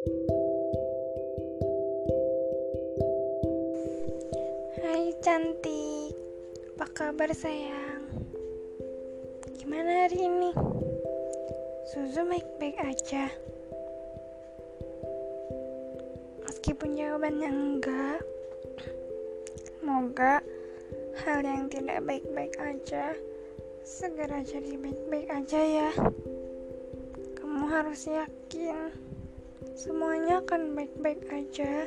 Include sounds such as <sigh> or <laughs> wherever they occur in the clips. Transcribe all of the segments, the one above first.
Hai cantik, apa kabar sayang? Gimana hari ini? Suzu baik-baik aja? Meskipun jawabannya enggak, semoga hal yang tidak baik-baik aja segera jadi baik-baik aja ya. Kamu harus yakin semuanya akan baik-baik aja.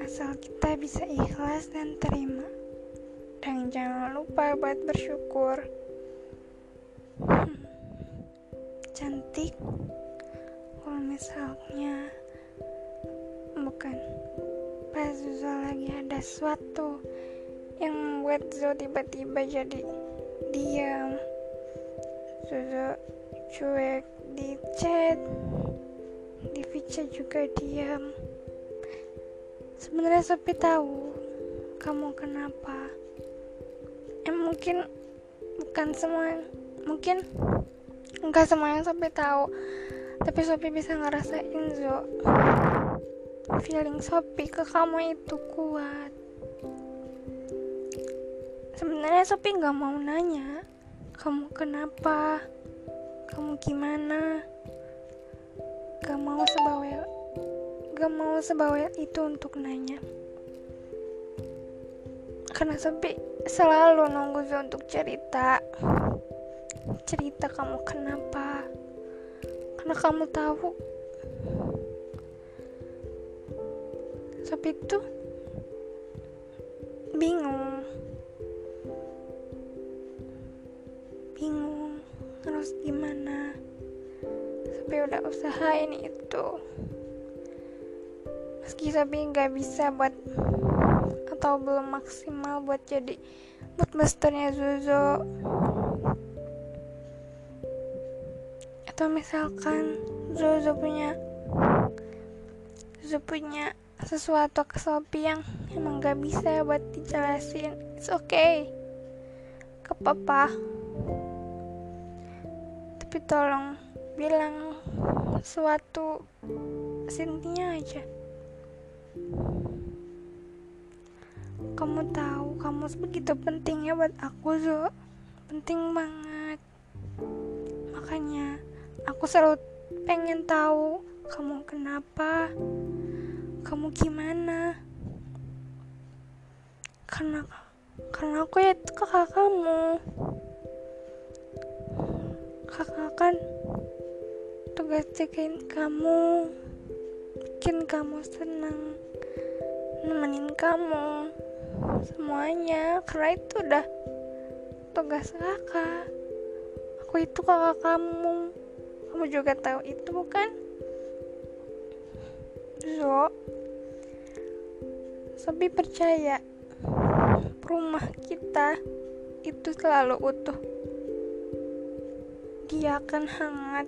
Asal kita bisa ikhlas dan terima. Dan jangan lupa buat bersyukur. <laughs> Cantik. Kalau misalnya bukan pas Zo lagi ada sesuatu yang membuat Zo tiba-tiba jadi diam. Zo cuek di chat di Vica juga diam. Sebenarnya Sophie tahu kamu kenapa. Eh mungkin bukan semua mungkin enggak semua yang Sophie tahu tapi Sophie bisa ngerasain Zo feeling Sophie ke kamu itu kuat. Sebenarnya Sophie nggak mau nanya kamu kenapa? Kamu gimana gak mau sebawel gak mau sebawel itu untuk nanya. Karena sepi selalu nunggu Zo untuk cerita. Cerita kamu kenapa? Karena kamu tahu. Sopi itu bingung. Bingung harus gimana Sopi udah usahain itu. Meski tapi nggak bisa buat atau belum maksimal buat jadi mood boosternya Zuzo atau misalkan Zuzo punya Zuzo punya sesuatu ke yang emang gak bisa buat dijelasin it's okay. Ke papa tapi tolong bilang sesuatu sintinya aja. Kamu tahu kamu begitu pentingnya buat aku Zo. Penting banget. Makanya aku selalu pengen tahu kamu kenapa kamu gimana. Karena karena aku ya kakak kamu. Kakak kan tugas jagain kamu. Bikin kamu senang nemenin kamu semuanya. Karena itu udah tugas kakak aku itu kakak kamu. Kamu juga tahu itu bukan? Zo Sobi percaya rumah kita itu selalu utuh. Dia akan hangat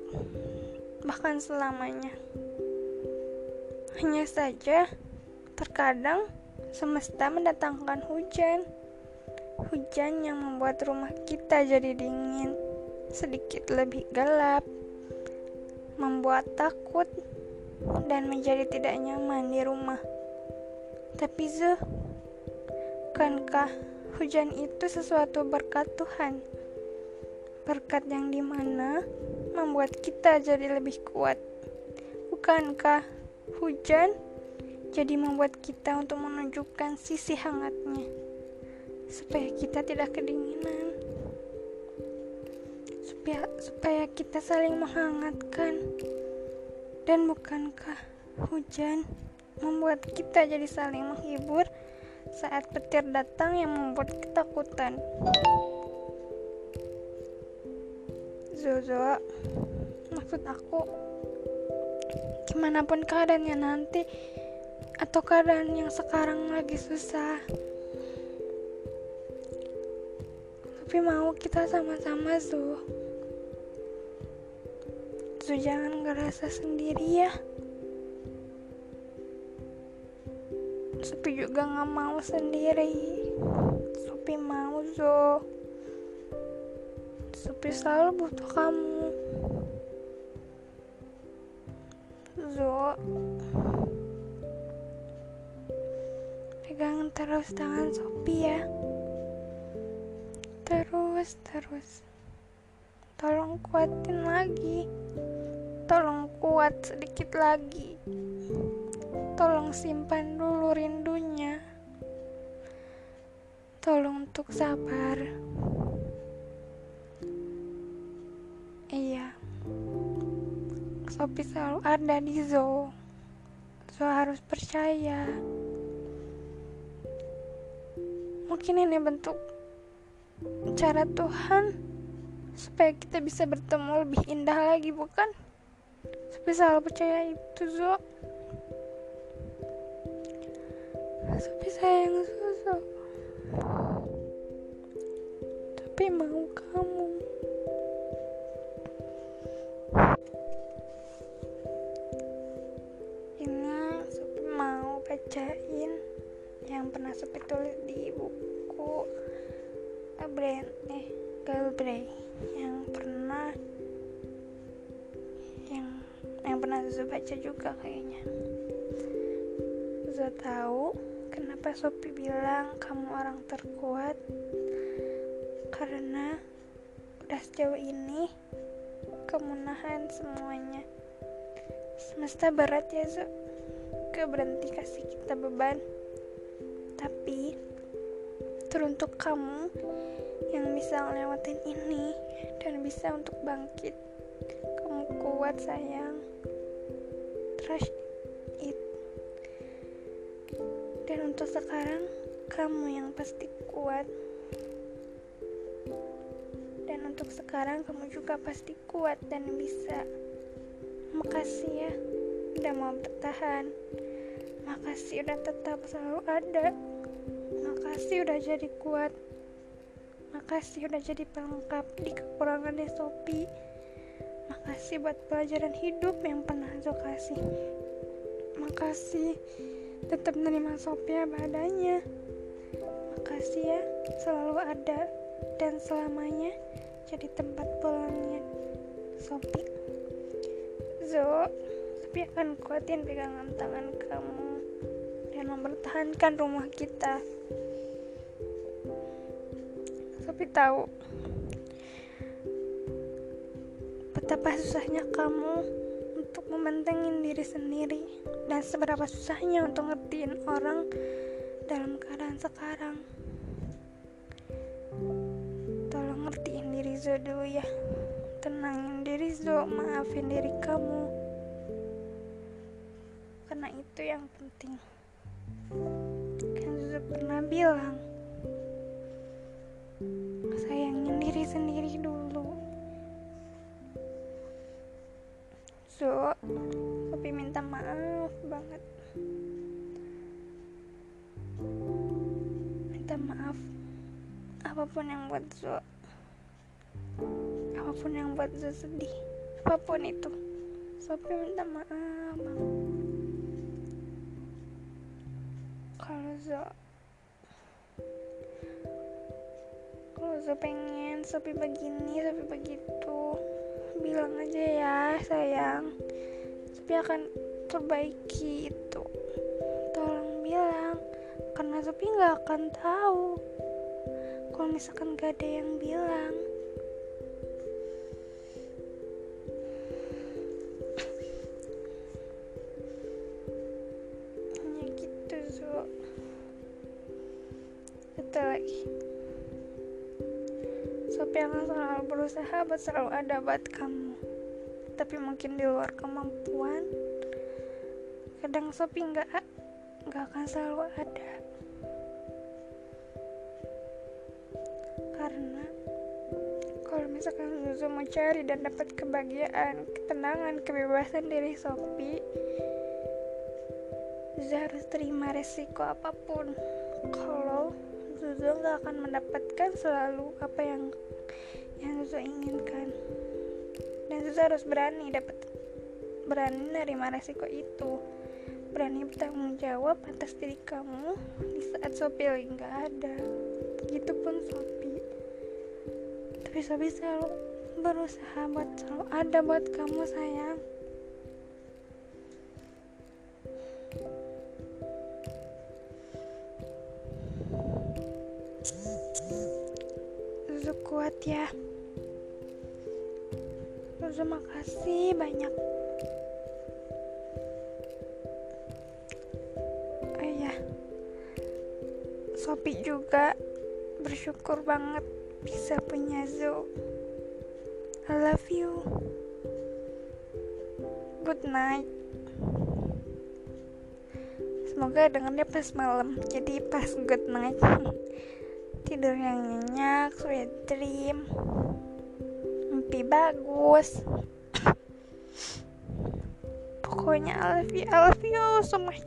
bahkan selamanya hanya saja, terkadang semesta mendatangkan hujan. Hujan yang membuat rumah kita jadi dingin, sedikit lebih gelap, membuat takut, dan menjadi tidak nyaman di rumah. Tapi Zo, bukankah hujan itu sesuatu berkat Tuhan? Berkat yang di mana membuat kita jadi lebih kuat. Bukankah Hujan jadi membuat kita untuk menunjukkan sisi hangatnya, supaya kita tidak kedinginan, supaya, supaya kita saling menghangatkan. Dan bukankah hujan membuat kita jadi saling menghibur saat petir datang yang membuat ketakutan? Zozo, maksud aku gimana pun keadaannya nanti atau keadaan yang sekarang lagi susah tapi mau kita sama-sama Zu. Zu jangan ngerasa sendiri ya. Sopi juga gak mau sendiri. Sopi mau Zo Sopi selalu butuh kamu. Zo. Pegang terus tangan Sopi ya. Terus terus. Tolong kuatin lagi. Tolong kuat sedikit lagi. Tolong simpan dulu rindunya. Tolong untuk sabar iya. Sopi selalu ada di Zo Zo harus percaya. Mungkin ini bentuk cara Tuhan supaya kita bisa bertemu lebih indah lagi bukan? Sopi selalu percaya itu Zo. Sopi sayang Zo. Tapi mau kamu tulis di buku Brand eh Galbraith yang pernah yang yang pernah Zo baca juga kayaknya. Zo tahu kenapa Sopi bilang kamu orang terkuat? Karena udah sejauh ini kamu nahan semuanya. Semesta berat ya Zo gak berhenti kasih kita beban tapi teruntuk kamu yang bisa ngelewatin ini dan bisa untuk bangkit kamu kuat sayang. Trust it. Dan untuk sekarang kamu yang pasti kuat. Dan untuk sekarang kamu juga pasti kuat dan bisa. Makasih ya udah mau bertahan. Makasih udah tetap selalu ada makasih udah jadi kuat. Makasih udah jadi pelengkap di kekurangannya Sopi makasih buat pelajaran hidup yang pernah Zo kasih. Makasih tetap menerima Sopi apa adanya makasih ya selalu ada dan selamanya jadi tempat pulangnya Sopi Zo tapi akan kuatin pegangan tangan kamu dan mempertahankan rumah kita. Tapi tahu betapa susahnya kamu untuk mementengin diri sendiri dan seberapa susahnya untuk ngertiin orang dalam keadaan sekarang. Tolong ngertiin diri Zo dulu ya. Tenangin diri Zo, maafin diri kamu karena itu yang penting kan sudah pernah bilang diri sendiri dulu. So tapi minta maaf banget. Minta maaf apa pun yang buat Zo. Apa pun yang buat Zo sedih. Apa pun itu. Sopi minta maaf kalau Zo Zo pengen Sopi begini Sopi begitu. Bilang aja ya sayang. Sopi akan perbaiki itu. Tolong bilang karena Sopi nggak akan tahu. Kalau misalkan gak ada yang bilang buat selalu ada buat kamu. Tapi mungkin di luar kemampuan kadang Sopi nggak nggak akan selalu ada. Karena kalau misalkan Zuzu mau cari dan dapat kebahagiaan ketenangan kebebasan dari Sopi Zuzu harus terima resiko apa pun. Kalau Zuzo nggak akan mendapatkan selalu apa yang yang susah inginkan. Dan susah harus berani dapat berani menerima resiko itu. Berani bertanggung jawab atas diri kamu di saat Sophie nggak ada. Gitu pun Sophie tapi Sophie selalu berusaha buat selalu ada buat kamu sayang. Kuat ya terima kasih banyak. Oh iya. Sopi juga bersyukur banget bisa punya Zo I love you. Good night. Semoga dengarnya pas malam jadi pas good night. <laughs> Tidur yang nyenyak sweet dream mimpi bagus. Pokoknya I love you I love you so much